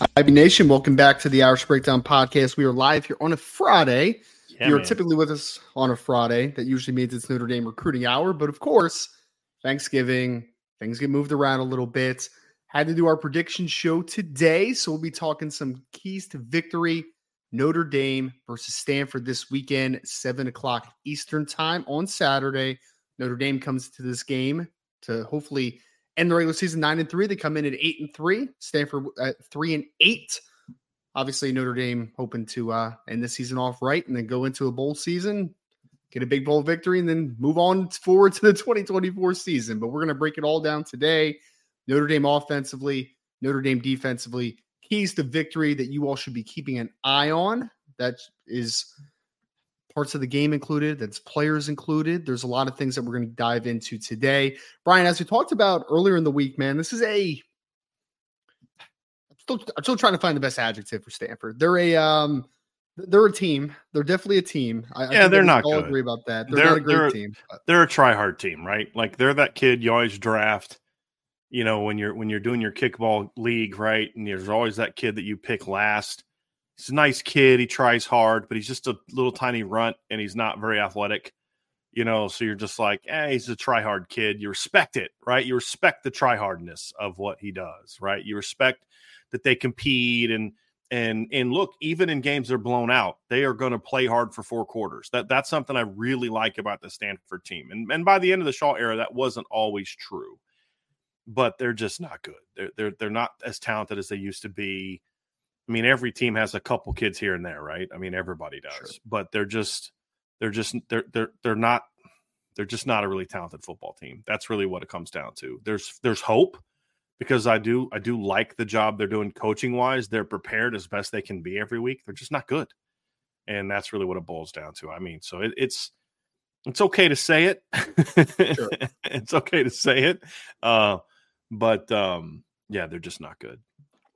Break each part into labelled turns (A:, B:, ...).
A: IB Nation, welcome back to the Irish Breakdown Podcast. We are live here on a Friday.
B: Yeah,
A: You're
B: man.
A: typically with us on a Friday. That usually means it's Notre Dame recruiting hour. But of course, Thanksgiving, things get moved around a little bit. Had to do our prediction show today. So we'll be talking some keys to victory. Notre Dame versus Stanford this weekend, 7 o'clock Eastern time on Saturday. Notre Dame comes to this game to hopefully end the regular season nine and three. They come in at eight and three. Stanford at three and eight. Obviously, Notre Dame hoping to uh, end the season off right and then go into a bowl season, get a big bowl victory, and then move on forward to the 2024 season. But we're going to break it all down today. Notre Dame offensively, Notre Dame defensively, keys to victory that you all should be keeping an eye on. That is parts of the game included, that's players included. There's a lot of things that we're going to dive into today. Brian, as we talked about earlier in the week, man, this is a I'm still, I'm still trying to find the best adjective for Stanford. They're a um they're a team. They're definitely a team. I, I
B: Yeah,
A: think
B: they're not
A: all
B: good.
A: agree about that. They're,
B: They're-
A: not a great
B: they're-
A: team. but-
B: they're a try hard team, right? Like they're that kid you always draft. You know, when you're when you're doing your kickball league, right? And there's always that kid that you pick last. He's a nice kid. He tries hard, but he's just a little tiny runt, and he's not very athletic. You know, so you're just like, eh, he's a try hard kid. You respect it, right? You respect the try hardness of what he does, right? You respect that they compete and and and look, even in games they're blown out, they are going to play hard for four quarters. That that's something I really like about the Stanford team. And and by the end of the Shaw era, that wasn't always true, but they're just not good. They're they're they're not as talented as they used to be. I mean, every team has a couple kids here and there, right? I mean, everybody does,
A: Sure.
B: but they're just they're just they're they're they're not they're just not a really talented football team. That's really what it comes down to. There's there's hope because I do I do like the job they're doing coaching wise. They're prepared as best they can be every week. They're just not good, and that's really what it boils down to. I mean, so it, it's it's okay to say it.
A: Sure.
B: it's okay to say it, uh, but um, yeah, they're just not good.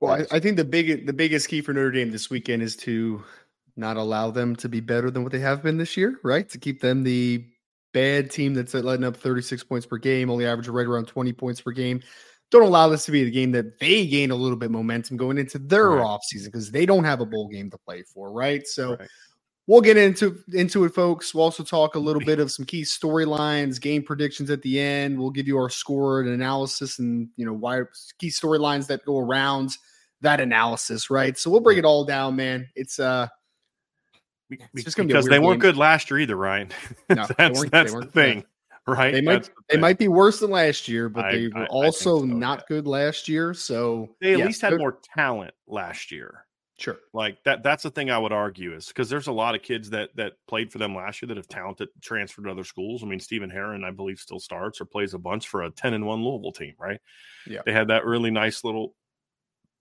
A: Well, I, I think the big the biggest key for Notre Dame this weekend is to not allow them to be better than what they have been this year, right? To keep them the bad team that's letting up 36 points per game, only average right around 20 points per game. Don't allow this to be the game that they gain a little bit momentum going into their
B: Right.
A: offseason because they don't have a bowl game to play for, right? So
B: Right.
A: we'll get into into it, folks. We'll also talk a little bit of some key storylines, game predictions at the end. We'll give you our score and analysis, and you know why key storylines that go around that analysis, right? So we'll bring it all down, man. It's uh It's just gonna be
B: because they weren't
A: game.
B: good last year either, Ryan.
A: No, they
B: that's
A: they
B: the thing, right?
A: they might
B: the
A: they might be worse than last year, but
B: I-
A: they
B: I- I
A: were
B: think
A: also
B: so,
A: not
B: yeah.
A: good last year. So
B: They at
A: yeah,
B: least had more talent last year.
A: Sure.
B: Like that that's the thing I would argue is because there's a lot of kids that that played for them last year that have talented transferred to other schools. I mean, Stephen Herron, I believe, still starts or plays a bunch for a 10 and 1 Louisville team, right?
A: Yeah.
B: They had that really nice little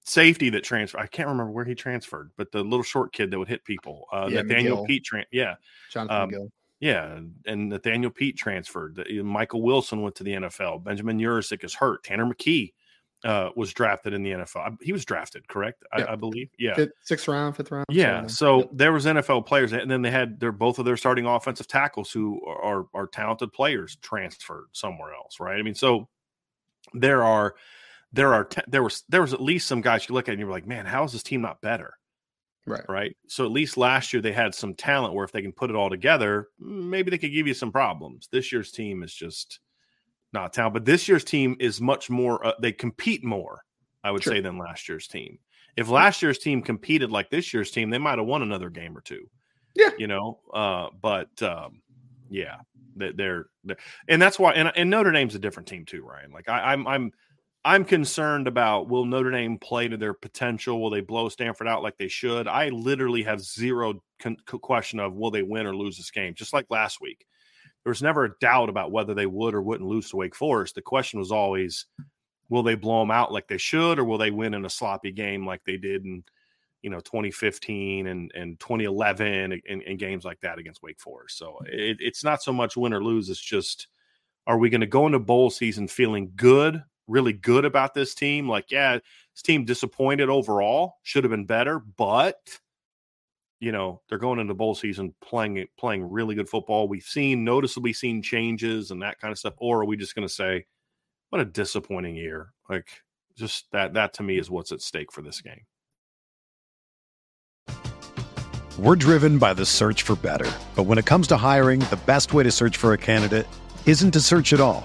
B: safety that transferred. I can't remember where he transferred, but the little short kid that would hit people. Uh
A: Yeah,
B: Nathaniel
A: McGill.
B: Pete tran- yeah.
A: Jonathan
B: um,
A: Gill.
B: Yeah, and Nathaniel Peat transferred. Michael Wilson went to the NFL. Benjamin Yurosek is hurt. Tanner McKee uh, was drafted in the NFL. He was drafted, correct? I, I believe. Yeah,
A: fifth, sixth round, fifth round.
B: Yeah. So yep. there was NFL players, and then they had their both of their starting offensive tackles who are are talented players transferred somewhere else, right? I mean, so there are there are there was there was at least some guys you look at and you're like, man, how is this team not better?
A: Right.
B: Right. So at least last year they had some talent where if they can put it all together, maybe they could give you some problems. This year's team is just not talent, but this year's team is much more. Uh, they compete more, I would sure. say, than last year's team. If last year's team competed like this year's team, they might have won another game or two.
A: Yeah.
B: You know. Uh, but um, yeah, they're, they're and that's why and, and Notre Dame's a different team too, Ryan. Like I, I'm I'm I'm concerned about will Notre Dame play to their potential? Will they blow Stanford out like they should? I literally have zero con- question of will they win or lose this game, just like last week. There was never a doubt about whether they would or wouldn't lose to Wake Forest. The question was always, will they blow them out like they should, or will they win in a sloppy game like they did in, you know, 2015 and, and 2011 and, games like that against Wake Forest? So it, it's not so much win or lose. It's just, are we going to go into bowl season feeling good really good about this team. Like, yeah, this team disappointed overall, should have been better, but you know they're going into bowl season playing playing really good football. We've seen noticeably seen changes and that kind of stuff. Or are we just going to say, what a disappointing year? Like, just that that to me is what's at stake for this game.
C: We're driven by the search for better, but when it comes to hiring, the best way to search for a candidate isn't to search at all.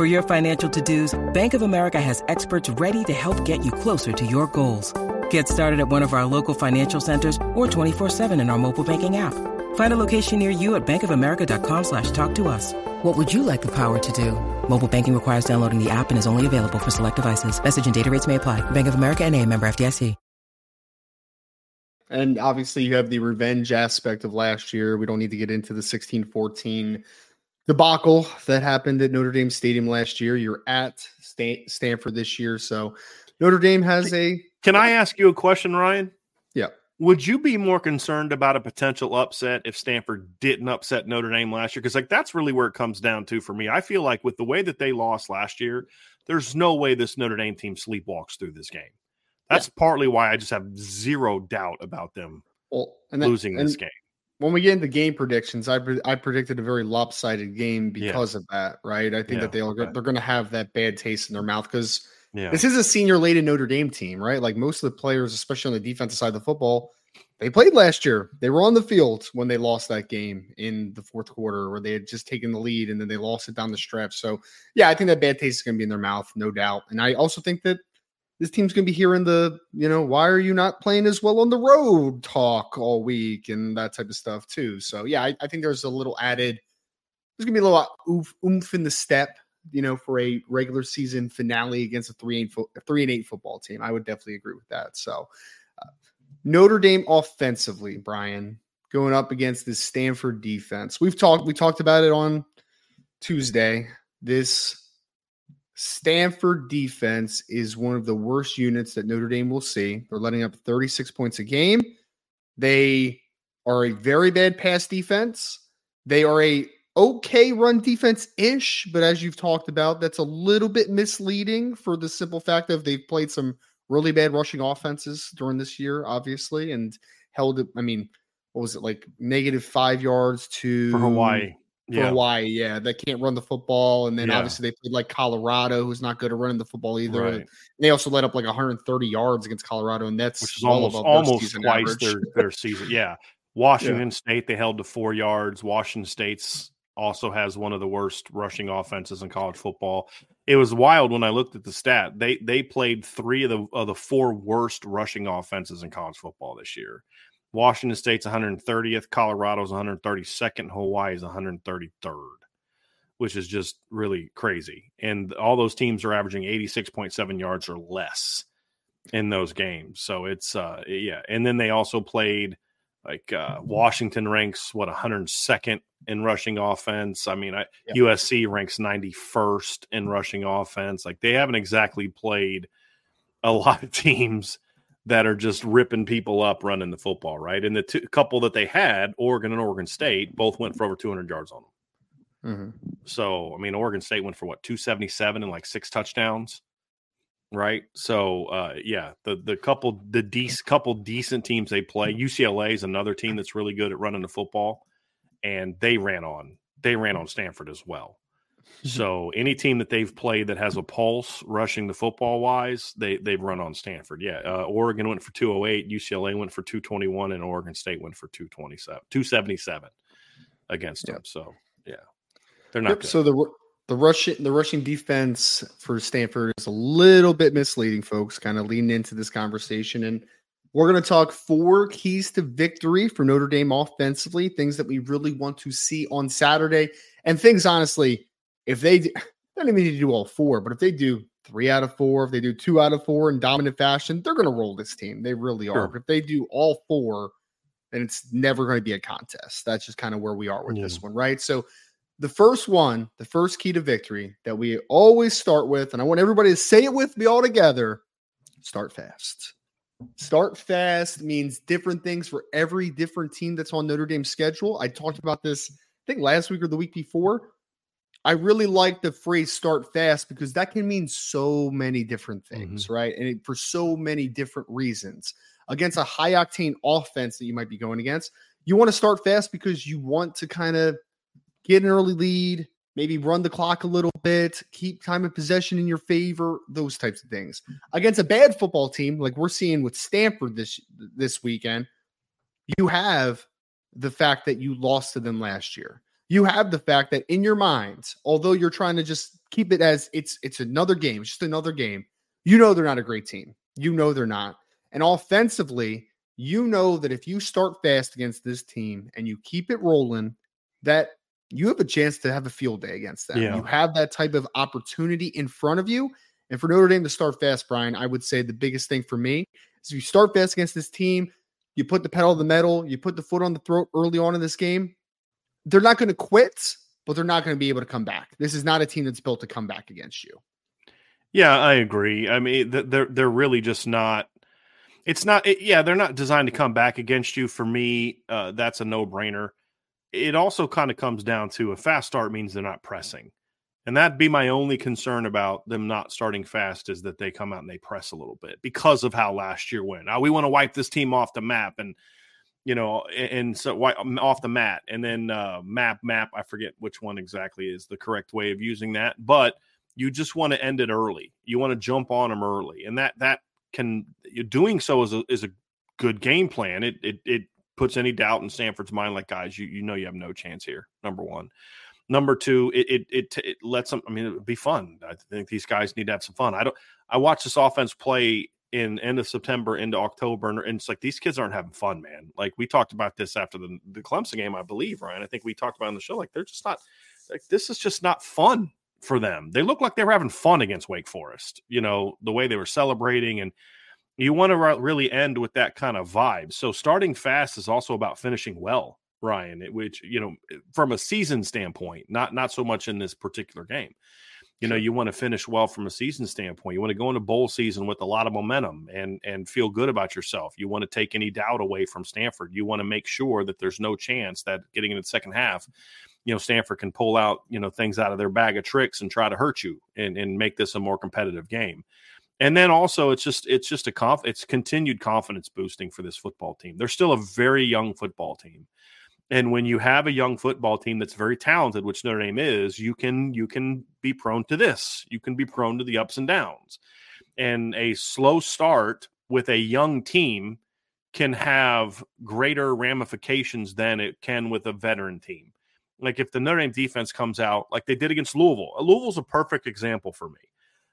D: For your financial to-dos, Bank of America has experts ready to help get you closer to your goals. Get started at one of our local financial centers or 24-7 in our mobile banking app. Find a location near you at bankofamerica.com slash talk to us. What would you like the power to do? Mobile banking requires downloading the app and is only available for select devices. Message and data rates may apply. Bank of America and a member FDIC.
A: And obviously you have the revenge aspect of last year. We don't need to get into the 16-14 debacle that happened at Notre Dame Stadium last year. You're at Stanford this year. So Notre Dame has a...
B: Can I ask you a question, Ryan?
A: Yeah.
B: Would you be more concerned about a potential upset if Stanford didn't upset Notre Dame last year? Because like that's really where it comes down to for me. I feel like with the way that they lost last year, there's no way this Notre Dame team sleepwalks through this game. That's yeah. partly why I just have zero doubt about them well, and that, losing this game.
A: When we get into game predictions, I I predicted a very lopsided game because yeah. of that. Right? I think yeah, that okay. they're going to have that bad taste in their mouth because yeah. This is a senior laden Notre Dame team, right? Like most of the players, especially on the defensive side of the football, they played last year. They were on the field when they lost that game in the fourth quarter, where they had just taken the lead and then they lost it down the stretch. So, yeah, I think that bad taste is going to be in their mouth, no doubt. And I also think that this team's going to be hearing the, you know, why are you not playing as well on the road talk all week and that type of stuff too. So, yeah, I, I think there's a little added, there's going to be a little oomph, oomph in the step you know, for a regular season finale against a three and fo- three and eight football team. I would definitely agree with that. So, uh, Notre Dame offensively, Brian, going up against this Stanford defense. We've talked we talked about it on Tuesday. This Stanford defense is one of the worst units that Notre Dame will see. They're letting up 36 points a game. They are a very bad pass defense. They are a okay run defense ish, but as you've talked about, that's a little bit misleading for the simple fact of they've played some really bad rushing offenses during this year, obviously, and held. I mean, what was it like negative five yards to
B: for Hawaii?
A: For yeah. Hawaii, yeah, they can't run the football, and then yeah. obviously they played like Colorado, who's not good at running the football either. Right. They also let up like 130 yards against Colorado, and that's
B: which is almost almost twice their their season. Yeah, Washington yeah. State they held to four yards. Washington State's also has one of the worst rushing offenses in college football. It was wild when I looked at the stat. They they played three of the of the four worst rushing offenses in college football this year. Washington State's 130th, Colorado's 132nd, Hawaii's 133rd, which is just really crazy. And all those teams are averaging 86.7 yards or less in those games. So it's uh yeah, and then they also played like uh, Washington ranks what 102nd in rushing offense. I mean, I, yeah. USC ranks 91st in rushing offense. Like they haven't exactly played a lot of teams that are just ripping people up running the football, right? And the two, couple that they had, Oregon and Oregon State, both went for over 200 yards on them. Mm-hmm. So, I mean, Oregon State went for what 277 and like six touchdowns, right? So, uh, yeah, the the couple the decent couple decent teams they play. UCLA is another team that's really good at running the football, and they ran on they ran on Stanford as well. So any team that they've played that has a pulse rushing the football wise, they they've run on Stanford. Yeah, uh, Oregon went for 208, UCLA went for 221 and Oregon State went for 227, 277 against yep. them. So, yeah. They're not yep,
A: So the the rushing the rushing defense for Stanford is a little bit misleading, folks, kind of leaning into this conversation and we're going to talk four keys to victory for Notre Dame offensively, things that we really want to see on Saturday, and things honestly if they, do, don't even need to do all four, but if they do three out of four, if they do two out of four in dominant fashion, they're going to roll this team. They really are. Sure. But if they do all four, then it's never going to be a contest. That's just kind of where we are with yeah. this mm. one, right? So the first one, the first key to victory that we always start with, and I want everybody to say it with me all together start fast. Start fast means different things for every different team that's on Notre Dame's schedule. I talked about this, I think last week or the week before. I really like the phrase start fast because that can mean so many different things, mm-hmm. right? And it, for so many different reasons. Against a high octane offense that you might be going against, you want to start fast because you want to kind of get an early lead, maybe run the clock a little bit, keep time of possession in your favor, those types of things. Against a bad football team like we're seeing with Stanford this this weekend, you have the fact that you lost to them last year you have the fact that in your mind, although you're trying to just keep it as it's it's another game, it's just another game, you know they're not a great team. You know they're not. And offensively, you know that if you start fast against this team and you keep it rolling, that you have a chance to have a field day against them. Yeah. You have that type of opportunity in front of you. And for Notre Dame to start fast, Brian, I would say the biggest thing for me is if you start fast against this team, you put the pedal to the metal, you put the foot on the throat early on in this game, they're not going to quit, but they're not going to be able to come back. This is not a team that's built to come back against you.
B: Yeah, I agree. I mean, they're they're really just not. It's not. It, yeah, they're not designed to come back against you. For me, uh, that's a no brainer. It also kind of comes down to a fast start means they're not pressing, and that'd be my only concern about them not starting fast is that they come out and they press a little bit because of how last year went. Now we want to wipe this team off the map and you know, and, so um, off the mat, and then uh, map map. I forget which one exactly is the correct way of using that, but you just want to end it early. You want to jump on them early, and that that can doing so is a is a good game plan. It it it puts any doubt in Stanford's mind, like guys, you you know you have no chance here. Number one. Number two, it it it, it lets them. I mean, it'd be fun. I think these guys need to have some fun. I don't. I watch this offense play in end of September into October, and it's like these kids aren't having fun, man. Like we talked about this after the the Clemson game, I believe, Ryan. I think we talked about on the show. Like they're just not like this is just not fun for them. They look like they were having fun against Wake Forest. You know the way they were celebrating, and you want to really end with that kind of vibe. So starting fast is also about finishing well, Ryan. Which you know from a season standpoint, not not so much in this particular game you know you want to finish well from a season standpoint. You want to go into bowl season with a lot of momentum and and feel good about yourself. You want to take any doubt away from stanford. You want to make sure that there's no chance that getting into the second half you know stanford can pull out you know things out of their bag of tricks and try to hurt you and, and make this a more competitive game. And then also it's just it's just a conf it's continued confidence boosting for this football team. They're still a very young football team. And when you have a young football team that's very talented, which Notre Dame is, you can you can be prone to this. You can be prone to the ups and downs. And a slow start with a young team can have greater ramifications than it can with a veteran team. Like if the Notre Dame defense comes out like they did against Louisville, uh, Louisville's a perfect example for me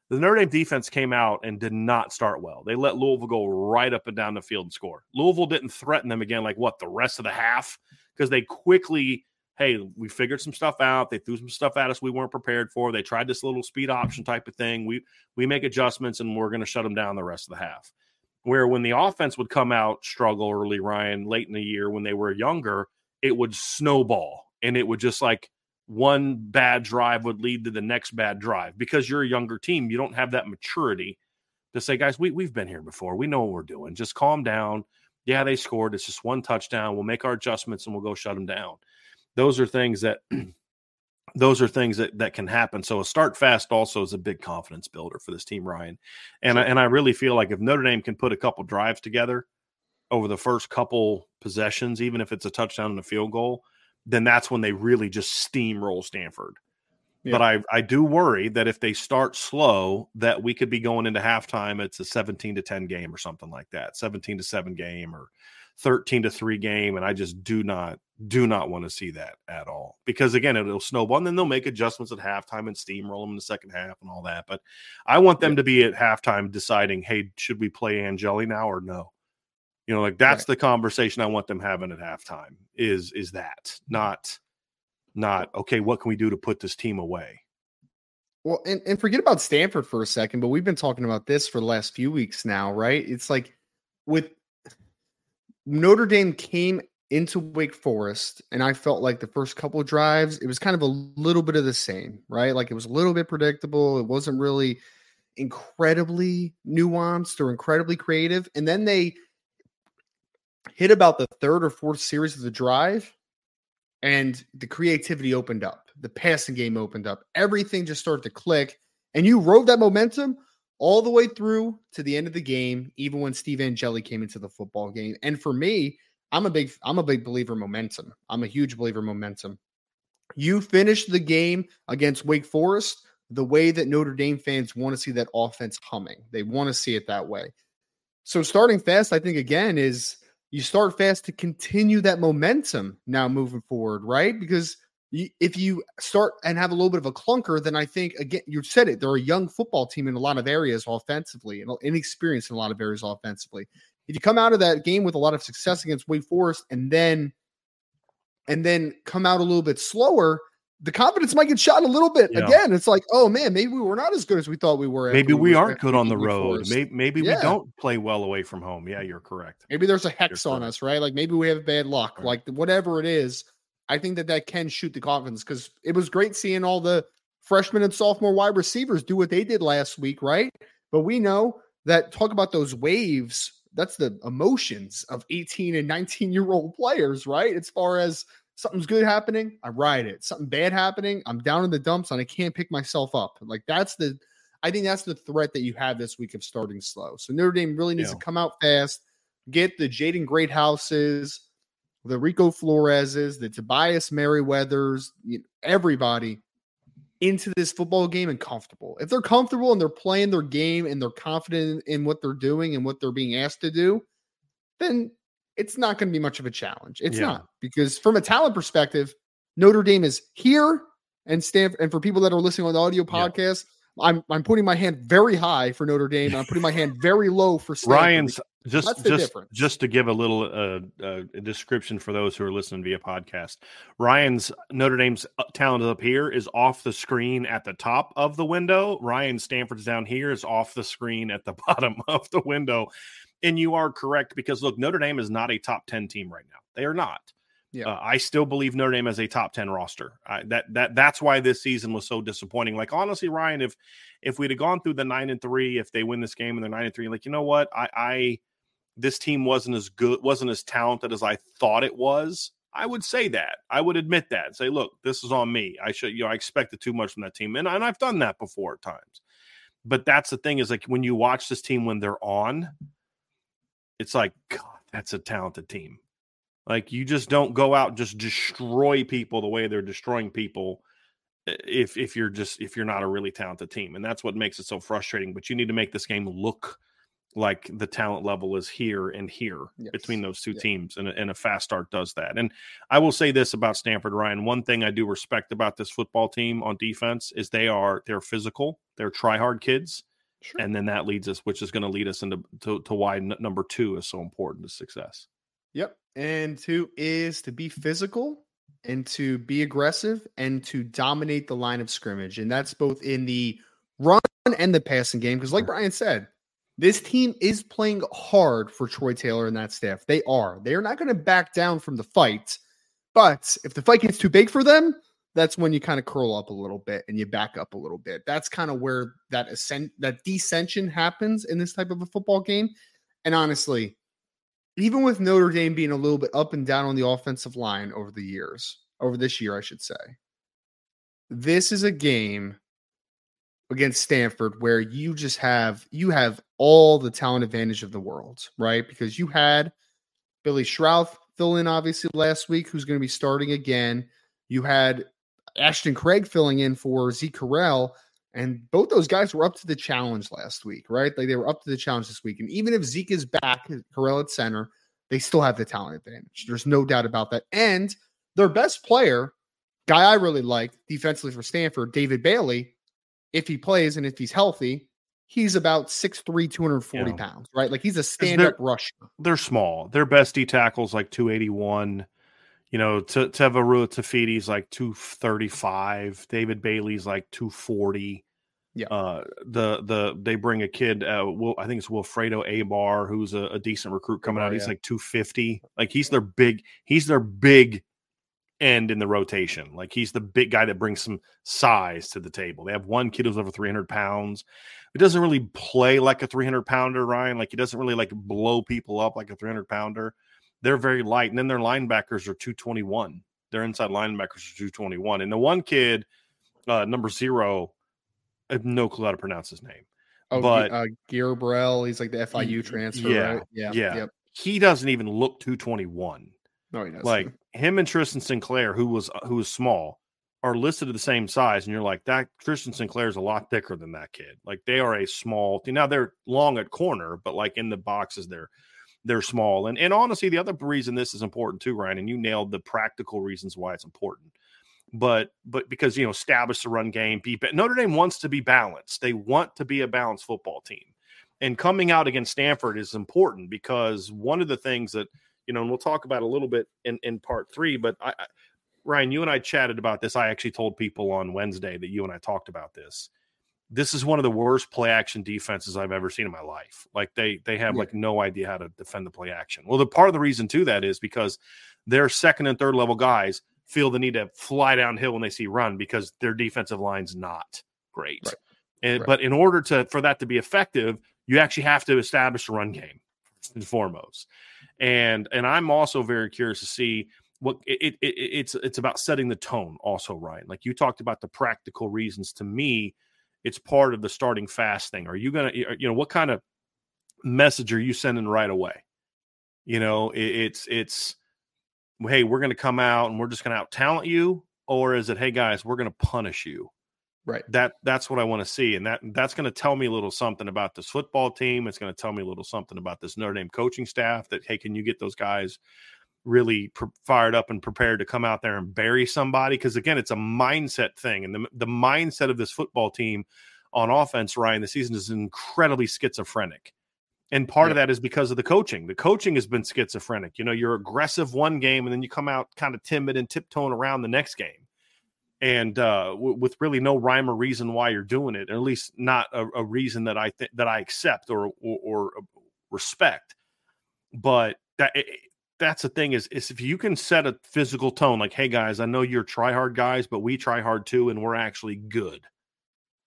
B: the Notre Dame defense came out and did not start well. They let Louisville go right up and down the field and score. Louisville didn't threaten them again, like what the rest of the half, because they quickly, hey, we figured some stuff out. They threw some stuff at us we weren't prepared for. They tried this little speed option type of thing. We we make adjustments and we're going to shut them down the rest of the half. Where when the offense would come out struggle early, Ryan, late in the year when they were younger, it would snowball and it would just like one bad drive would lead to the next bad drive because you're a younger team. You don't have that maturity to say, guys, we, we've been here before. We know what we're doing. Just calm down. Yeah, they scored. It's just one touchdown. We'll make our adjustments and we'll go shut them down. Those are things that those are things that that can happen. So a start fast also is a big confidence builder for this team, Ryan. And I, and I really feel like if Notre Dame can put a couple drives together over the first couple possessions, even if it's a touchdown and a field goal, then that's when they really just steamroll Stanford. Yeah. But I, I do worry that if they start slow, that we could be going into halftime. It's a 17 to 10 game or something like that, 17 to 7 game or 13 to 3 game. And I just do not, do not want to see that at all. Because again, it'll snowball and then they'll make adjustments at halftime and steamroll them in the second half and all that. But I want them yeah. to be at halftime deciding, hey, should we play Angeli now or no? You know, like that's right. the conversation I want them having at halftime is is that not not okay, what can we do to put this team away?
A: Well, and, and forget about Stanford for a second, but we've been talking about this for the last few weeks now, right? It's like with Notre Dame came into Wake Forest, and I felt like the first couple drives, it was kind of a little bit of the same, right? Like it was a little bit predictable. It wasn't really incredibly nuanced or incredibly creative. And then they hit about the third or fourth series of the drive, and the creativity opened up. The passing game opened up. Everything just started to click, and you rode that momentum all the way through to the end of the game, even when Steve Angeli came into the football game. And for me, I'm a big I'm a big believer momentum. I'm a huge believer momentum. You finished the game against Wake Forest the way that Notre Dame fans want to see that offense humming. They want to see it that way. So starting fast, I think again is you start fast to continue that momentum now moving forward, right? Because if you start and have a little bit of a clunker, then I think again you said it. They're a young football team in a lot of areas offensively, and uh, inexperienced in a lot of areas offensively. If you come out of that game with a lot of success against Wake Forest, and then and then come out a little bit slower, the confidence might get shot a little bit yeah. again. It's like, oh man, maybe we were not as good as we thought we were.
B: Maybe we, we aren't good on the road. Maybe, maybe yeah. we don't play well away from home. Yeah, you're correct.
A: Maybe there's a hex you're on correct. us, right? Like maybe we have bad luck. Right. Like whatever it is, I think that that can shoot the confidence because it was great seeing all the freshman and sophomore wide receivers do what they did last week, right? But we know that talk about those waves. That's the emotions of 18 and 19 year old players, right? As far as something's good happening, I ride it. Something bad happening, I'm down in the dumps and I can't pick myself up. Like that's the I think that's the threat that you have this week of starting slow. So Notre Dame really needs yeah. to come out fast, get the Jaden Greathouses, the Rico Floreses, the Tobias Merriweathers, you know, everybody into this football game and comfortable. If they're comfortable and they're playing their game and they're confident in what they're doing and what they're being asked to do, then it's not going to be much of a challenge. It's yeah. not because from a talent perspective, Notre Dame is here and Stanford. And for people that are listening on the audio podcast, yeah. I'm I'm putting my hand very high for Notre Dame. I'm putting my hand very low for Stanford.
B: Ryan's just just difference. just to give a little uh, uh, description for those who are listening via podcast. Ryan's Notre Dame's uh, talent up here is off the screen at the top of the window. Ryan Stanford's down here is off the screen at the bottom of the window. And you are correct because look, Notre Dame is not a top 10 team right now. They are not. Yeah. Uh, I still believe Notre Dame as a top 10 roster. I, that that that's why this season was so disappointing. Like honestly, Ryan, if if we'd have gone through the 9 and 3, if they win this game and they're 9 and 3, like you know what? I I this team wasn't as good, wasn't as talented as I thought it was. I would say that. I would admit that. Say, look, this is on me. I should, you know, I expected too much from that team. And, and I've done that before at times. but that's the thing is like when you watch this team when they're on, it's like God, that's a talented team. Like you just don't go out and just destroy people the way they're destroying people if if you're just if you're not a really talented team. And that's what makes it so frustrating. But you need to make this game look like the talent level is here and here yes. between those two yeah. teams, and, and a fast start does that. And I will say this about Stanford Ryan: one thing I do respect about this football team on defense is they are they're physical, they're try hard kids, sure. and then that leads us, which is going to lead us into to, to why n- number two is so important to success.
A: Yep, and two is to be physical and to be aggressive and to dominate the line of scrimmage, and that's both in the run and the passing game. Because, like Brian said this team is playing hard for Troy Taylor and that staff. They are. They are not going to back down from the fight. But if the fight gets too big for them, that's when you kind of curl up a little bit and you back up a little bit. That's kind of where that ascent that descension happens in this type of a football game. And honestly, even with Notre Dame being a little bit up and down on the offensive line over the years, over this year, I should say, this is a game against Stanford where you just have you have all the talent advantage of the world, right? Because you had Billy Schrauth fill in obviously last week, who's going to be starting again. You had Ashton Craig filling in for Zeke Correll, and both those guys were up to the challenge last week, right? Like they were up to the challenge this week. And even if Zeke is back, Correll at center, they still have the talent advantage. There's no doubt about that. And their best player, guy I really like defensively for Stanford, David Bailey, if he plays and if he's healthy, he's about 6'3, 240 yeah. pounds, right? Like he's a stand up rusher.
B: They're small. Their best D tackles like 281. You know, T- Tevara Tafidi's like 235. David Bailey's like 240. Yeah. Uh, the the they bring a kid. Uh, Will, I think it's Wilfredo Aybar, who's a, a decent recruit coming out. He's yeah. like 250. Like he's their big. He's their big end in the rotation. Like he's the big guy that brings some size to the table. They have one kid who's over 300 pounds. It doesn't really play like a 300 pounder, Ryan. Like he doesn't really like blow people up like a 300 pounder. They're very light. And then their linebackers are 221. Their inside linebackers are 221. And the one kid, uh, number zero, I have no clue how to pronounce his name.
A: Oh, but uh, Gabriel, he's like the FIU transfer,
B: yeah,
A: right?
B: Yeah, yeah. Yep. He doesn't even look 221.
A: No, he doesn't.
B: Like him and Tristan Sinclair, who was who was small, are listed at the same size, and you're like that. Tristan Sinclair is a lot thicker than that kid. Like they are a small. Now they're long at corner, but like in the boxes, they're they're small. And and honestly, the other reason this is important too, Ryan, and you nailed the practical reasons why it's important. But but because you know establish the run game, be Notre Dame wants to be balanced. They want to be a balanced football team, and coming out against Stanford is important because one of the things that you know, and we'll talk about a little bit in in part three. But I, I, Ryan, you and I chatted about this. I actually told people on Wednesday that you and I talked about this. This is one of the worst play action defenses I've ever seen in my life. Like they they have yeah. like no idea how to defend the play action. Well, the part of the reason to that is because their second and third level guys feel the need to fly downhill when they see run because their defensive line's not great. Right. And right. but in order to for that to be effective, you actually have to establish a run game and foremost and and I'm also very curious to see what it, it, it's it's about setting the tone also Ryan like you talked about the practical reasons to me it's part of the starting fast thing are you gonna you know what kind of message are you sending right away you know it, it's it's hey we're gonna come out and we're just gonna out talent you or is it hey guys we're gonna punish you
A: Right.
B: That that's what I want to see, and that that's going to tell me a little something about this football team. It's going to tell me a little something about this Notre Dame coaching staff. That hey, can you get those guys really pre- fired up and prepared to come out there and bury somebody? Because again, it's a mindset thing, and the the mindset of this football team on offense, Ryan, the season is incredibly schizophrenic. And part of that is because of the coaching. The coaching has been schizophrenic. You know, you're aggressive one game and then you come out kind of timid and tiptoeing around the next game and uh, w- with really no rhyme or reason why you're doing it, or at least not a, a reason that I think that I accept or, or, or uh, respect. But that it, that's the thing is is if you can set a physical tone, like, hey guys, I know you're try hard guys, but we try hard too, and we're actually good.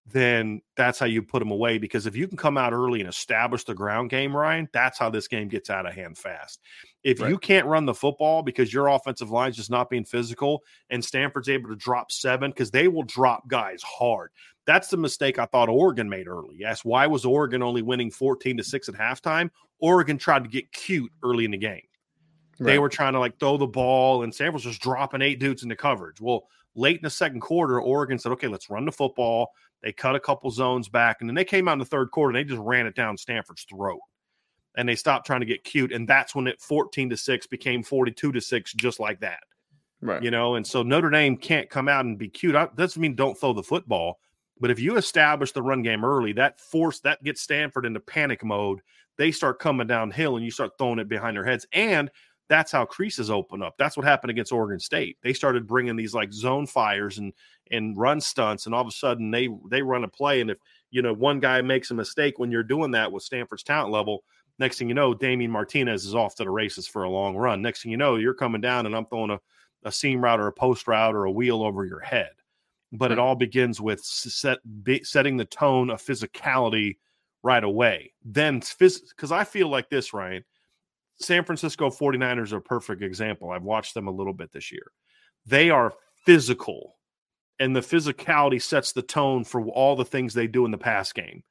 B: Then that's how you put them away. Because if you can come out early and establish the ground game, Ryan, that's how this game gets out of hand fast. If right. you can't run the football because your offensive line's just not being physical, and Stanford's able to drop seven because they will drop guys hard. That's the mistake I thought Oregon made early. Yes, why was Oregon only winning 14 to 6 at halftime? Oregon tried to get cute early in the game. Right. They were trying to like throw the ball, and Stanford was just dropping eight dudes into coverage. Well, late in the second quarter, Oregon said, okay, let's run the football. They cut a couple zones back, and then they came out in the third quarter and they just ran it down Stanford's throat. And they stopped trying to get cute. And that's when it 14 to 6 became 42 to 6, just like that. Right. You know, and so Notre Dame can't come out and be cute. That doesn't mean don't throw the football. But if you establish the run game early, that force that gets Stanford into panic mode. They start coming downhill and you start throwing it behind their heads. And that's how creases open up. That's what happened against Oregon State. They started bringing these like zone fires and and run stunts, and all of a sudden they they run a play. And if you know one guy makes a mistake when you're doing that with Stanford's talent level, next thing you know, Damien Martinez is off to the races for a long run. Next thing you know, you're coming down, and I'm throwing a a seam route or a post route or a wheel over your head. But right. it all begins with set, be, setting the tone of physicality right away. Then, because I feel like this, Ryan, San Francisco 49ers are a perfect example. I've watched them a little bit this year. They are physical, and the physicality sets the tone for all the things they do in the pass game.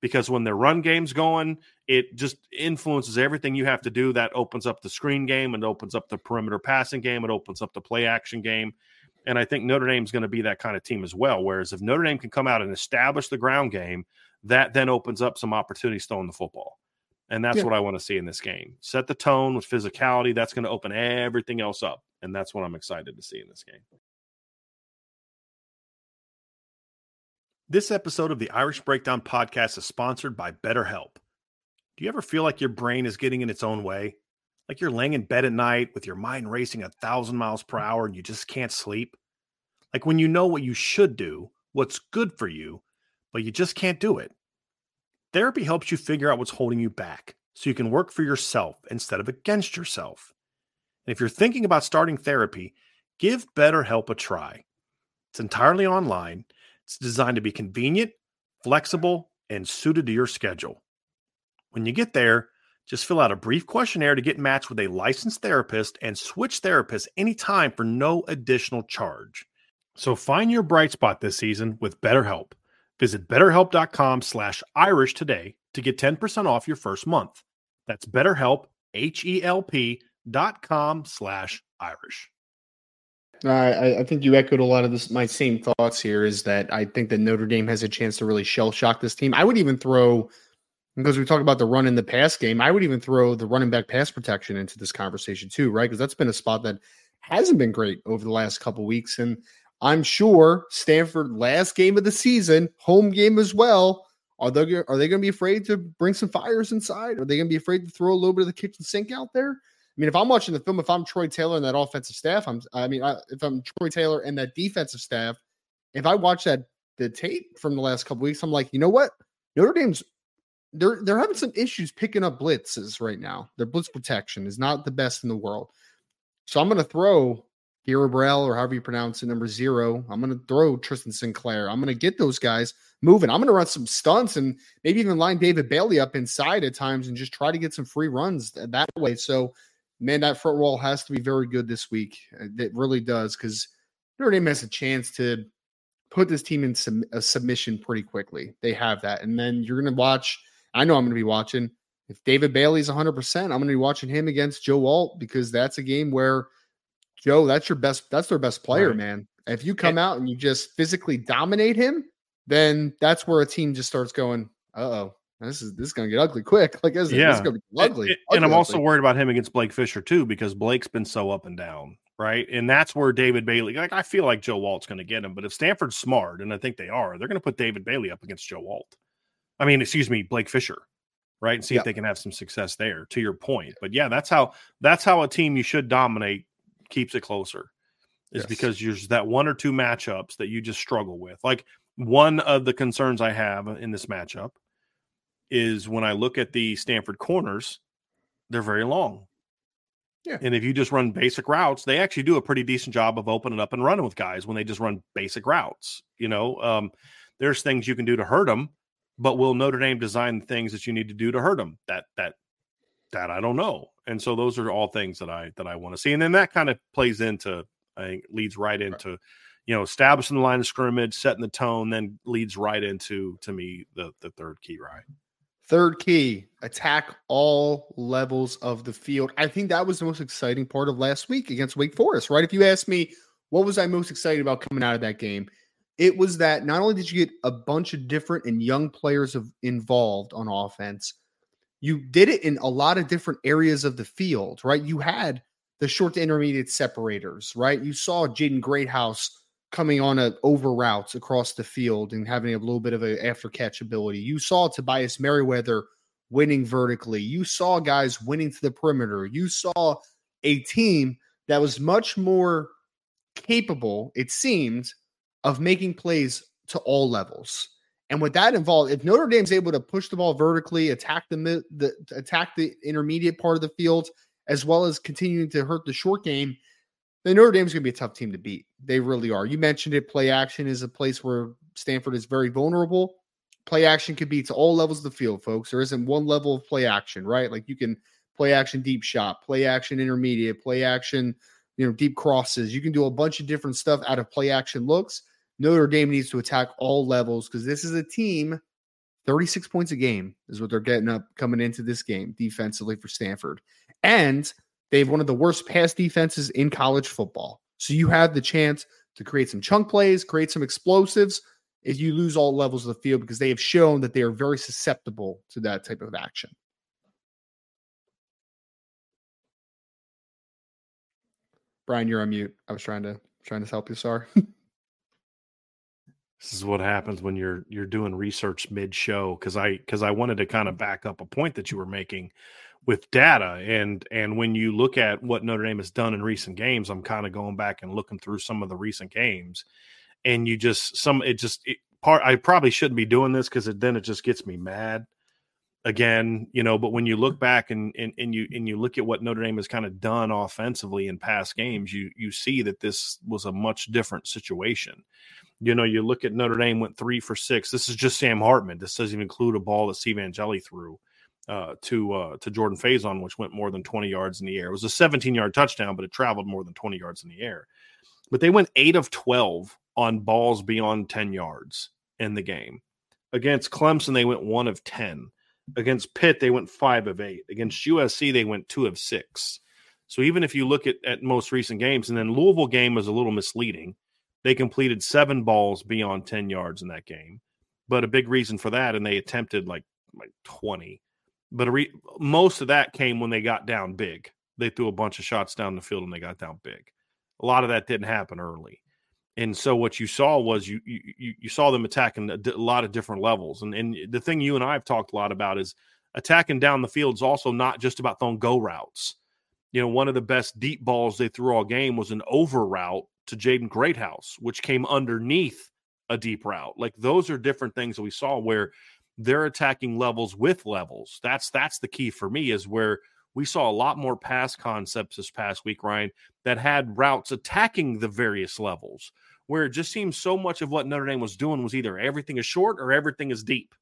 B: Because when their run game's going, it just influences everything you have to do. That opens up the screen game and opens up the perimeter passing game. It opens up the play action game. And I think Notre Dame's going to be that kind of team as well. Whereas if Notre Dame can come out and establish the ground game, that then opens up some opportunities throwing the football. And that's yeah. what I want to see in this game. Set the tone with physicality. That's going to open everything else up. And that's what I'm excited to see in this game. This episode of the Irish Breakdown podcast is sponsored by BetterHelp. Do you ever feel like your brain is getting in its own way? Like you're laying in bed at night with your mind racing a thousand miles per hour and you just can't sleep? Like when you know what you should do, what's good for you, but you just can't do it? Therapy helps you figure out what's holding you back so you can work for yourself instead of against yourself. And if you're thinking about starting therapy, give BetterHelp a try. It's entirely online, it's designed to be convenient, flexible, and suited to your schedule. When you get there, just fill out a brief questionnaire to get matched with a licensed therapist and switch therapists anytime for no additional charge. So find your bright spot this season with BetterHelp. Visit betterhelp.com slash Irish today to get 10% off your first month. That's betterhelp, H-E-L-P dot com slash Irish.
A: Uh, I, I think you echoed a lot of this. My same thoughts here is that I think that Notre Dame has a chance to really shell shock this team. I would even throw, because we talk about the run in the pass game, I would even throw the running back pass protection into this conversation too, right? Because that's been a spot that hasn't been great over the last couple weeks. And I'm sure Stanford last game of the season, home game as well. Are they are they going to be afraid to bring some fires inside? Are they going to be afraid to throw a little bit of the kitchen sink out there? I mean, if I'm watching the film, if I'm Troy Taylor and that offensive staff, I'm I mean, I, if I'm Troy Taylor and that defensive staff, if I watch that the tape from the last couple weeks, I'm like, you know what? Notre Dame's they're they're having some issues picking up blitzes right now. Their blitz protection is not the best in the world. So I'm going to throw Hero Burrell or however you pronounce it, number zero. I'm going to throw Tristan Sinclair. I'm going to get those guys moving. I'm going to run some stunts and maybe even line David Bailey up inside at times and just try to get some free runs that way. So, man, that front wall has to be very good this week. Uh, it really does because Notre Dame has a chance to put this team in a submission pretty quickly. They have that. And then you're going to watch. I know I'm going to be watching. If David Bailey's 100%, I'm going to be watching him against Joe Alt because that's a game where – Joe, that's your best. That's their best player, right. man. If you come and, out and you just physically dominate him, then that's where a team just starts going. Uh oh, this is this is going to get ugly quick. Like this, yeah. this is going to be ugly.
B: And,
A: ugly,
B: and I'm also worried about him against Blake Fisher too because Blake's been so up and down, right? And that's where David Bailey. Like I feel like Joe Alt's going to get him, but if Stanford's smart, and I think they are, they're going to put David Bailey up against Joe Alt. I mean, excuse me, Blake Fisher right and see if they can have some success there to your point but yeah that's how that's how a team you should dominate keeps it closer is yes. because there's that one or two matchups that you just struggle with. Like one of the concerns I have in this matchup is when I look at the Stanford corners, they're very long. Yeah. And if you just run basic routes, they actually do a pretty decent job of opening up and running with guys when they just run basic routes. You know, um, there's things you can do to hurt them, but will Notre Dame design things that you need to do to hurt them? That that that I don't know. And so those are all things that I that I want to see. And then that kind of plays into I think leads right into, you know, establishing the line of scrimmage, setting the tone, then leads right into to me the the third key, right?
A: Third key, attack all levels of the field. I think that was the most exciting part of last week against Wake Forest, right? If you ask me, what was I most excited about coming out of that game? It was that not only did you get a bunch of different and young players of, involved on offense, you did it in a lot of different areas of the field, right? You had the short to intermediate separators, right? You saw Jaden Greathouse coming on a over routes across the field and having a little bit of an after catch ability. You saw Tobias Merriweather winning vertically. You saw guys winning to the perimeter. You saw a team that was much more capable, it seemed, of making plays to all levels. And what that involved, if Notre Dame's able to push the ball vertically, attack the, the attack the intermediate part of the field, as well as continuing to hurt the short game, then Notre Dame's going to be a tough team to beat. They really are. You mentioned it. Play action is a place where Stanford is very vulnerable. Play action could be to all levels of the field, folks. There isn't one level of play action, right? Like you can play action deep shot, play action intermediate, play action, you know, deep crosses. You can do a bunch of different stuff out of play action looks. Notre Dame needs to attack all levels because this is a team 36 points a game is what they're getting up coming into this game defensively for Stanford. And they have one of the worst pass defenses in college football. So you have the chance to create some chunk plays, create some explosives if you lose all levels of the field because they have shown that they are very susceptible to that type of action. Brian, you're on mute. I was trying to trying to help you. Sorry.
B: this is what happens when you're you're doing research mid show because I because I wanted to kind of mm-hmm. back up a point that you were making with data and and when you look at what Notre Dame has done in recent games, I'm kind of going back and looking through some of the recent games, and you just some it just it, part I probably shouldn't be doing this because it then it just gets me mad again, you know. But when you look back and and, and you and you look at what Notre Dame has kind of done offensively in past games, you you see that this was a much different situation. You know, you look at Notre Dame went three for six. This is just Sam Hartman. This doesn't even include a ball that Steve Angeli threw uh, to uh, to Jordan Faison, which went more than 20 yards in the air. It was a 17 yard touchdown, but it traveled more than 20 yards in the air. But they went eight of 12 on balls beyond 10 yards in the game. Against Clemson, they went one of 10. Against Pitt, they went five of eight. Against USC, they went two of six. So even if you look at, at most recent games, and then Louisville game was a little misleading. They completed seven balls beyond 10 yards in that game. But a big reason for that, and they attempted like like 20 but re- most of that came when they got down big. They threw a bunch of shots down the field and they got down big. A lot of that didn't happen early. And so what you saw was you you you saw them attacking a lot of different levels. And and the thing you and I have talked a lot about is attacking down the field is also not just about throwing go routes. You know, one of the best deep balls they threw all game was an over route to Jaden Greathouse, which came underneath a deep route. Like those are different things that we saw where they're attacking levels with levels. That's that's the key for me is where we saw a lot more pass concepts this past week, Ryan, that had routes attacking the various levels. Where it just seems so much of what Notre Dame was doing was either everything is short or everything is deep.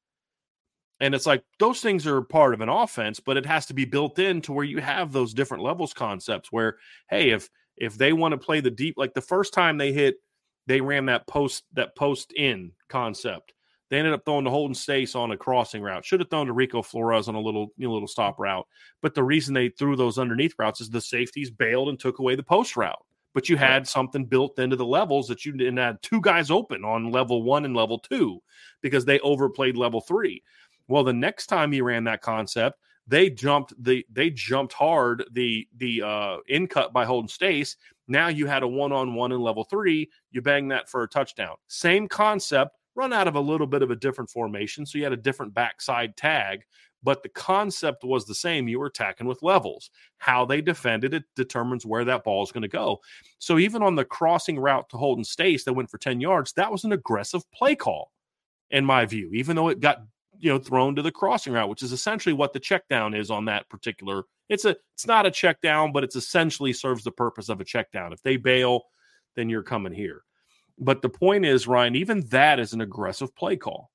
B: And it's like those things are part of an offense, but it has to be built in to where you have those different levels concepts where, hey, if if they want to play the deep, like the first time they hit, they ran that post that post in concept they ended up throwing to Holden Staes on a crossing route. Should have thrown to Rico Flores on a little you know, little stop route. But the reason they threw those underneath routes is the safeties bailed and took away the post route. But you had something built into the levels that you didn't have two guys open on level one and level two because they overplayed level three. Well, the next time he ran that concept, they jumped the they jumped hard the the uh in cut by Holden Staes. Now you had a one on one in level three. You bang that for a touchdown. Same concept, run out of a little bit of a different formation. So you had a different backside tag, but the concept was the same. You were attacking with levels. How they defended it determines where that ball is going to go. So even on the crossing route to Holden Staes that went for 10 yards, that was an aggressive play call, in my view, even though it got you know thrown to the crossing route, which is essentially what the check down is on that particular. It's a it's not a check down, but it's essentially serves the purpose of a check down. If they bail, then you're coming here. But the point is, Ryan, even that is an aggressive play call.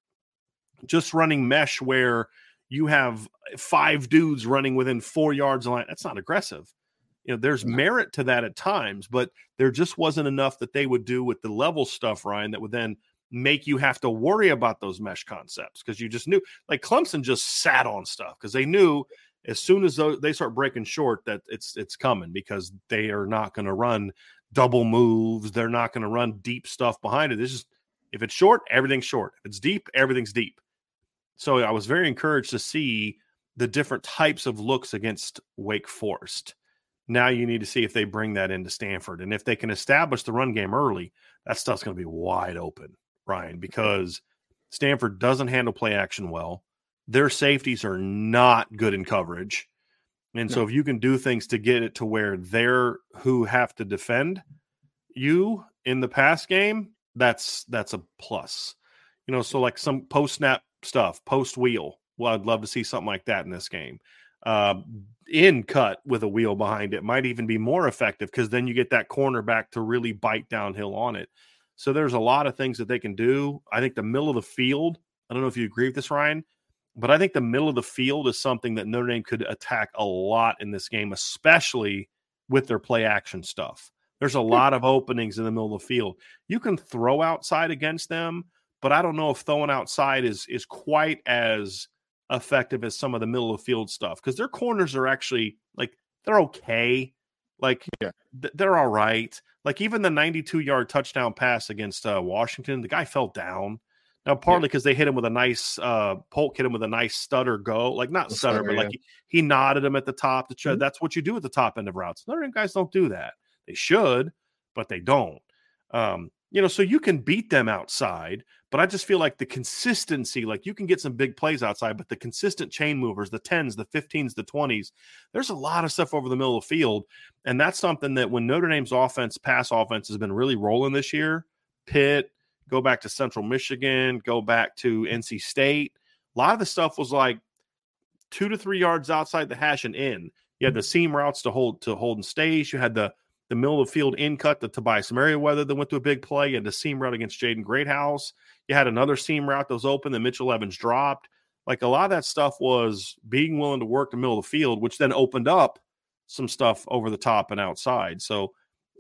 B: Just running mesh where you have five dudes running within four yards of line, that's not aggressive. You know, there's merit to that at times, but there just wasn't enough that they would do with the level stuff, Ryan, that would then make you have to worry about those mesh concepts because you just knew like Clemson just sat on stuff because they knew as soon as they start breaking short that it's it's coming because they are not going to run double moves they're not going to run deep stuff behind it. It's just if it's short everything's short. If it's deep everything's deep so i was very encouraged to see the different types of looks against wake forest now you need to see if they bring that into stanford and if they can establish the run game early that stuff's going to be wide open Ryan, mm-hmm. because Stanford doesn't handle play action well. Their safeties are not good in coverage. And no. so if you can do things to get it to where they're who have to defend you in the pass game, that's that's a plus. You know, so like some post snap stuff, post wheel. Well, I'd love to see something like that in this game. Uh, in cut with a wheel behind it might even be more effective because then you get that cornerback to really bite downhill on it. So there's a lot of things that they can do. I think the middle of the field, I don't know if you agree with this, Ryan, but I think the middle of the field is something that Notre Dame could attack a lot in this game, especially with their play action stuff. There's a lot of openings in the middle of the field. You can throw outside against them, but I don't know if throwing outside is is quite as effective as some of the middle of field stuff because their corners are actually like they're okay. Like yeah. th- they're all right. Like even the 92 yard touchdown pass against uh, Washington, the guy fell down. Now, partly because yeah. they hit him with a nice uh, Polk hit him with a nice stutter go, like not stutter, stutter, but yeah. like he, he, nodded him at the top. To try, mm-hmm. That's what you do at the top end of routes. Notre Dame guys don't do that. They should, but they don't. Um, you know, so you can beat them outside, but I just feel like the consistency, like you can get some big plays outside, but the consistent chain movers, the 10s, the 15s, the 20s, there's a lot of stuff over the middle of the field. And that's something that when Notre Dame's offense, pass offense has been really rolling this year, Pitt, go back to Central Michigan, go back to NC State, a lot of the stuff was like two to three yards outside the hash and in. You had the seam routes to hold to hold and Staes. You had the the middle of the field in cut, the Tobias Merriweather that went to a big play. You had the seam route against Jaden Greathouse. You had another seam route that was open that Mitchell Evans dropped. Like a lot of that stuff was being willing to work the middle of the field, which then opened up some stuff over the top and outside. So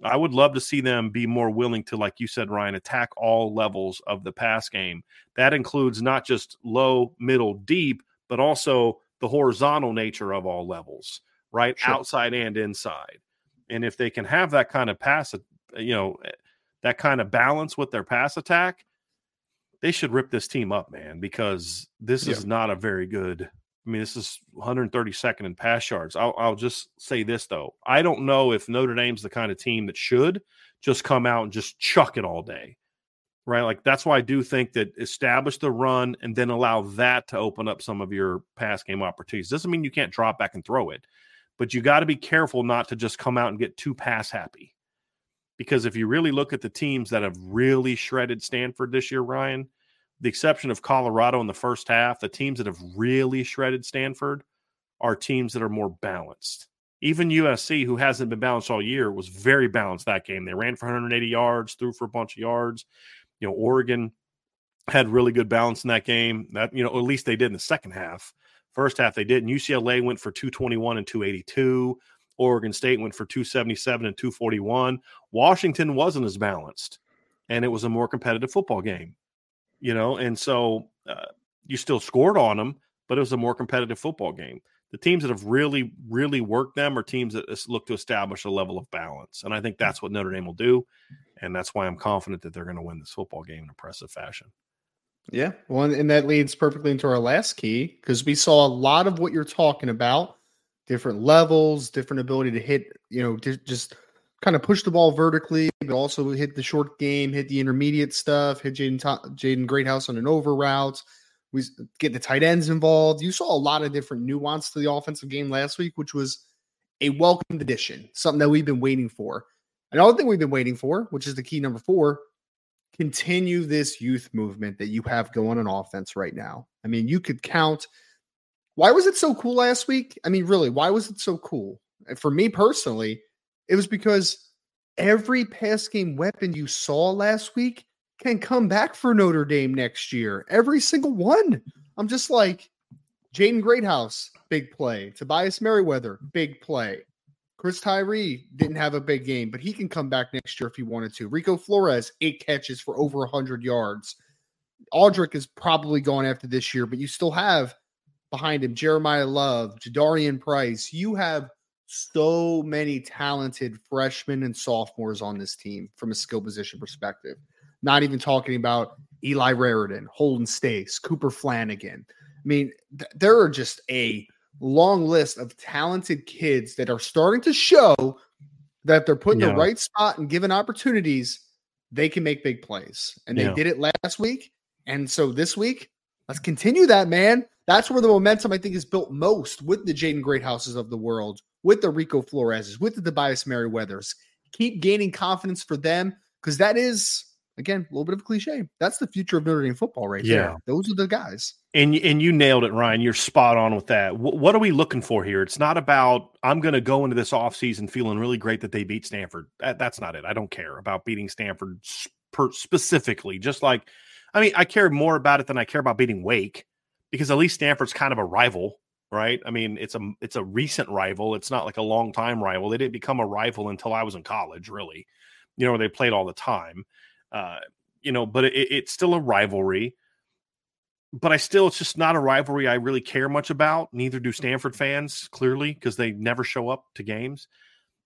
B: I would love to see them be more willing to, like you said, Ryan, attack all levels of the pass game. That includes not just low, middle, deep, but also the horizontal nature of all levels, right? Sure. Outside and inside. And if they can have that kind of pass, you know, eh, that kind of balance with their pass attack, they should rip this team up, man, because this yeah. is not a very good. I mean, this is 132nd in pass yards. I'll, I'll just say this though: I don't know if Notre Dame's the kind of team that should just come out and just chuck it all day, right? Like that's why I do think that establish the run and then allow that to open up some of your pass game opportunities. Doesn't mean you can't drop back and throw it, but you got to be careful not to just come out and get too pass happy. Because if you really look at the teams that have really shredded Stanford this year, Ryan, the exception of Colorado in the first half, the teams that have really shredded Stanford are teams that are more balanced. Even USC, who hasn't been balanced all year, was very balanced that game. They ran for 180 yards, threw for a bunch of yards. You know, Oregon had really good balance in that game. That you know, at least they did in the second half. First half they did. And UCLA went for 221 and 282. Oregon State went for 277 and 241. Washington wasn't as balanced, and it was a more competitive football game, you know. And so uh, you still scored on them, but it was a more competitive football game. The teams that have really, really worked them are teams that look to establish a level of balance, and I think that's what Notre Dame will do, and that's why I'm confident that they're going to win this football game in impressive fashion.
A: Yeah. Well, and that leads perfectly into our last key because we saw a lot of what you're talking about different levels, different ability to hit, you know, just kind of push the ball vertically, but also hit the short game, hit the intermediate stuff, hit Jaden Jaden Greathouse on an over route. We get the tight ends involved. You saw a lot of different nuance to the offensive game last week, which was a welcome addition, something that we've been waiting for. Another thing we've been waiting for, which is the key number four, continue this youth movement that you have going on offense right now. I mean, you could count. Why was it so cool last week? I mean, really, why was it so cool? For me personally, it was because every pass game weapon you saw last week can come back for Notre Dame next year. Every single one. I'm just like Jaden Greathouse, big play. Tobias Merriweather, big play. Chris Tyree didn't have a big game, but he can come back next year if he wanted to. Rico Flores, eight catches for over 100 yards. Audric is probably gone after this year, but you still have behind him Jeremiyah Love, Jadarian Price. You have so many talented freshmen and sophomores on this team from a skill position perspective. Not even talking about Eli Raridon, Holden Staes, Cooper Flanagan. I mean, th- there are just a long list of talented kids that are starting to show that they're put in
B: Yeah.
A: the right spot and given opportunities, they can make big plays. And they
B: Yeah.
A: did it last week. And so this week, let's continue that, man. That's where the momentum I think is built most with the Jaden Greathouses of the world, with the Rico Floreses, with the Tobias Merriweathers. Keep gaining confidence for them because that is, again, a little bit of a cliche. That's the future of Notre Dame football right
B: Yeah.
A: there. Those are the guys.
B: And and you nailed it, Ryan. You're spot on with that. Wh- what are we looking for here? It's not about I'm going to go into this offseason feeling really great that they beat Stanford. That, that's not it. I don't care about beating Stanford s- per, specifically. Just like, I mean, I care more about it than I care about beating Wake because at least Stanford's kind of a rival, right? I mean, it's a it's a recent rival. It's not like a long time rival. They didn't become a rival until I was in college, really. You know, where they played all the time. Uh, you know, but it, it's still a rivalry but I still, it's just not a rivalry I really care much about. Neither do Stanford fans, clearly, because they never show up to games.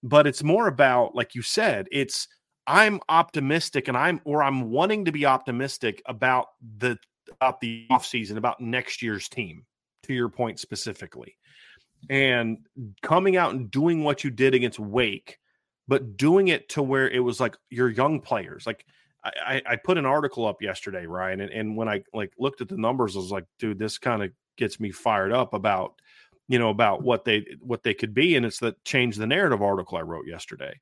B: But it's more about, like you said, it's I'm optimistic and I'm or I'm wanting to be optimistic about the about the offseason, about next year's team, to your point specifically. And coming out and doing what you did against Wake, but doing it to where it was like your young players, like I, I put an article up yesterday, Ryan, and, and when I like looked at the numbers, I was like, dude, this kind of gets me fired up about, you know, about what they what they could be, and it's the change the narrative article I wrote yesterday.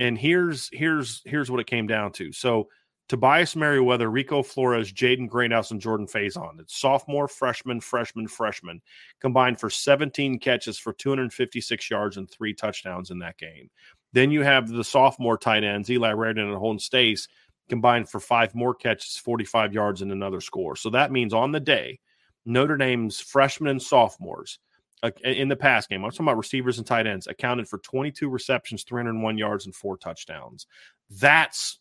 B: And here's here's here's what it came down to. So Tobias Merriweather, Rico Flores, Jaden Greathouse, and Jordan Faison. It's sophomore, freshman, freshman, freshman combined for 17 catches for 256 yards and three touchdowns in that game. Then you have the sophomore tight ends, Eli Raridon and Holden Staes, combined for five more catches, 45 yards, and another score. So that means on the day, Notre Dame's freshmen and sophomores uh, in the pass game, I'm talking about receivers and tight ends, accounted for 22 receptions, 301 yards, and four touchdowns. That's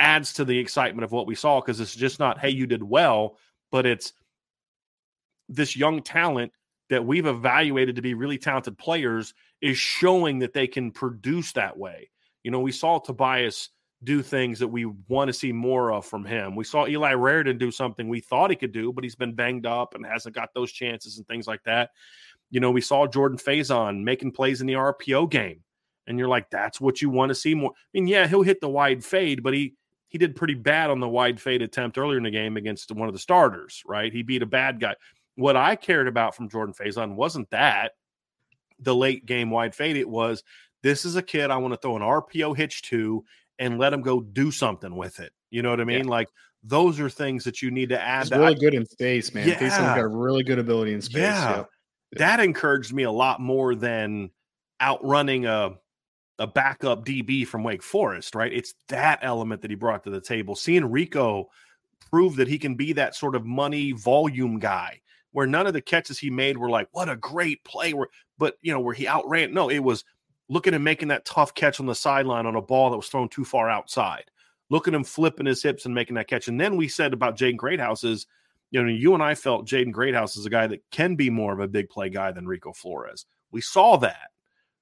B: adds to the excitement of what we saw because it's just not, hey, you did well, but it's this young talent that we've evaluated to be really talented players is showing that they can produce that way. You know, we saw Tobias do things that we want to see more of from him. We saw Eli Raridon do something we thought he could do, but he's been banged up and hasn't got those chances and things like that. You know, we saw Jordan Faison making plays in the RPO game, and you're like, that's what you want to see more. I mean, yeah, he'll hit the wide fade, but he he did pretty bad on the wide fade attempt earlier in the game against one of the starters, right? He beat a bad guy. What I cared about from Jordan Faison wasn't that the late game wide fade. It was this is a kid I want to throw an RPO hitch to and let them go do something with it. You know what I mean? Yeah. Like those are things that you need to add.
A: He's really I, good in space, man.
B: Yeah.
A: Faison's got a really good ability in space.
B: Yeah.
A: Yep.
B: That encouraged me a lot more than outrunning a a backup DB from Wake Forest, right? It's that element that he brought to the table. Seeing Rico prove that he can be that sort of money volume guy where none of the catches he made were like, what a great play. But, you know, where he outran. No, it was look at making that tough catch on the sideline on a ball that was thrown too far outside. Look at him flipping his hips and making that catch. And then we said about Jaden Greathouse is, you know, you and I felt Jaden Greathouse is a guy that can be more of a big play guy than Rico Flores. We saw that,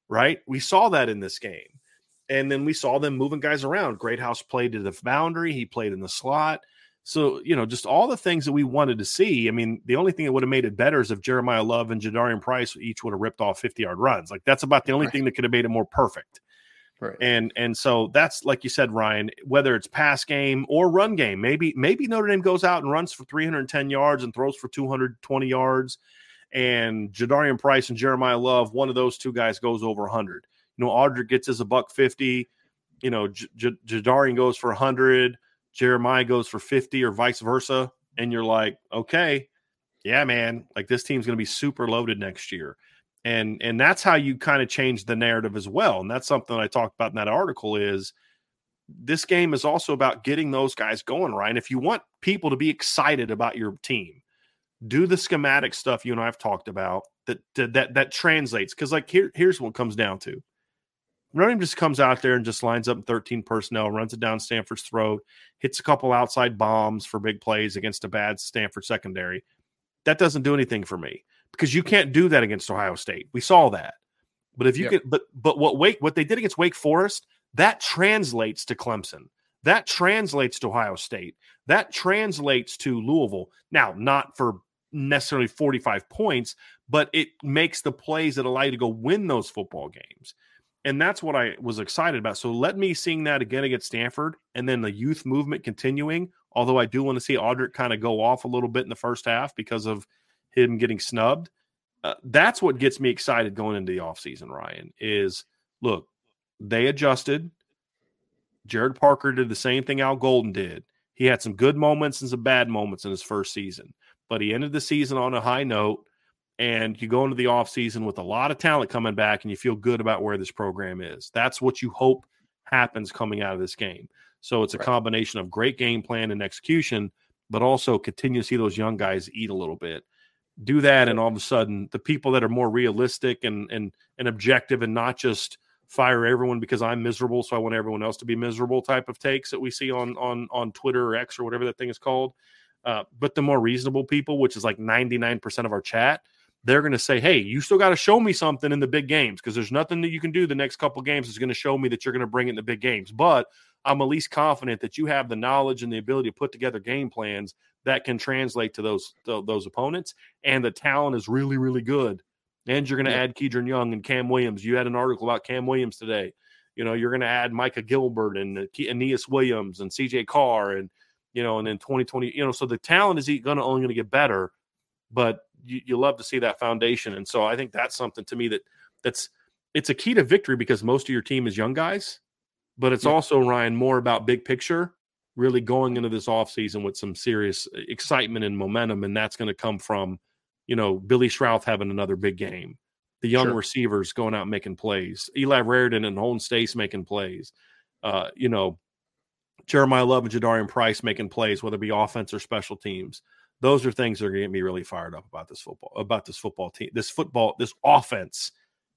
B: right? We saw that in this game. And then we saw them moving guys around. Greathouse played to the boundary, he played in the slot. So, you know, just all the things that we wanted to see. I mean, the only thing that would have made it better is if Jeremiyah Love and Jadarian Price each would have ripped off 50 yard runs. Like that's about the only right. thing that could have made it more perfect.
A: Right.
B: And and so that's like you said, Ryan, whether it's pass game or run game, maybe maybe Notre Dame goes out and runs for 310 yards and throws for 220 yards. And Jadarian Price and Jeremiyah Love, one of those two guys goes over 100. You know, Audric gets his a buck 50. You know, J- J- Jadarian goes for 100. Jeremiyah goes for 50 or vice versa. And you're like, okay, yeah, man, like this team's going to be super loaded next year. And and that's how you kind of change the narrative as well. And that's something I talked about in that article is this game is also about getting those guys going, right? If you want people to be excited about your team, do the schematic stuff you and I have talked about that that that, that translates. Because like here, here's what comes down to. Running just comes out there and just lines up 13 personnel, runs it down Stanford's throat, hits a couple outside bombs for big plays against a bad Stanford secondary. That doesn't do anything for me because you can't do that against Ohio State. We saw that. But if you yep. but but what Wake what they did against Wake Forest, that translates to Clemson. That translates to Ohio State. That translates to Louisville. Now, not for necessarily 45 points, but it makes the plays that allow you to go win those football games. And that's what I was excited about. So let me seeing that again against Stanford and then the youth movement continuing. Although I do want to see Audric kind of go off a little bit in the first half because of him getting snubbed. Uh, that's what gets me excited going into the offseason, Ryan, is look, they adjusted. Gerad Parker did the same thing Al Golden did. He had some good moments and some bad moments in his first season, but he ended the season on a high note. And you go into the offseason with a lot of talent coming back, and you feel good about where this program is. That's what you hope happens coming out of this game. So it's a right. combination of great game plan and execution, but also continue to see those young guys eat a little bit. Do that, and all of a sudden, the people that are more realistic and and and objective, and not just fire everyone because I'm miserable, so I want everyone else to be miserable type of takes that we see on on on Twitter or X or whatever that thing is called. Uh, but the more reasonable people, which is like 99% of our chat, they're going to say, "Hey, you still got to show me something in the big games because there's nothing that you can do the next couple games is going to show me that you're going to bring in the big games." But I'm at least confident that you have the knowledge and the ability to put together game plans that can translate to those to those opponents, and the talent is really really good and you're going to yeah. add Kedren Young and Cam Williams. You had an article about Cam Williams today. You know, you're going to add Micah Gilbert and uh, Aneyas Williams and CJ Carr and, you know, and then 2020, you know, so the talent is going to only going to get better, but you, you love to see that foundation. And so I think that's something to me that that's, it's a key to victory because most of your team is young guys, but it's yeah. also Ryan more about big picture, really going into this offseason with some serious excitement and momentum. And that's going to come from, you know, Billy Schrauth having another big game, the young sure. receivers going out making plays, Eli Raridon and Holden Staes making plays, uh, you know, Jeremiyah Love and Jadarian Price making plays, whether it be offense or special teams. Those are things that are going to get me really fired up about this football, about this football team, this football, this offense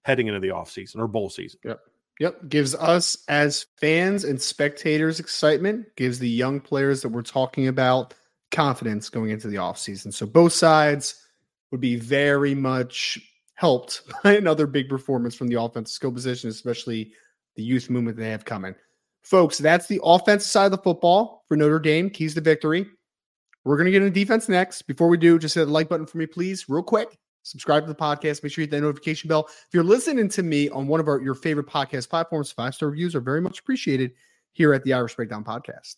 B: heading into the offseason or bowl season.
A: Yep. Yep. Gives us as fans and spectators excitement, gives the young players that we're talking about confidence going into the offseason. So both sides would be very much helped by another big performance from the offensive skill position, especially the youth movement they have coming. Folks, that's the offensive side of the football for Notre Dame. Keys to victory. We're going to get into defense next. Before we do, just hit the like button for me, please, real quick. Subscribe to the podcast. Make sure you hit that notification bell. If you're listening to me on one of our your favorite podcast platforms, five star reviews are very much appreciated here at the Irish Breakdown Podcast.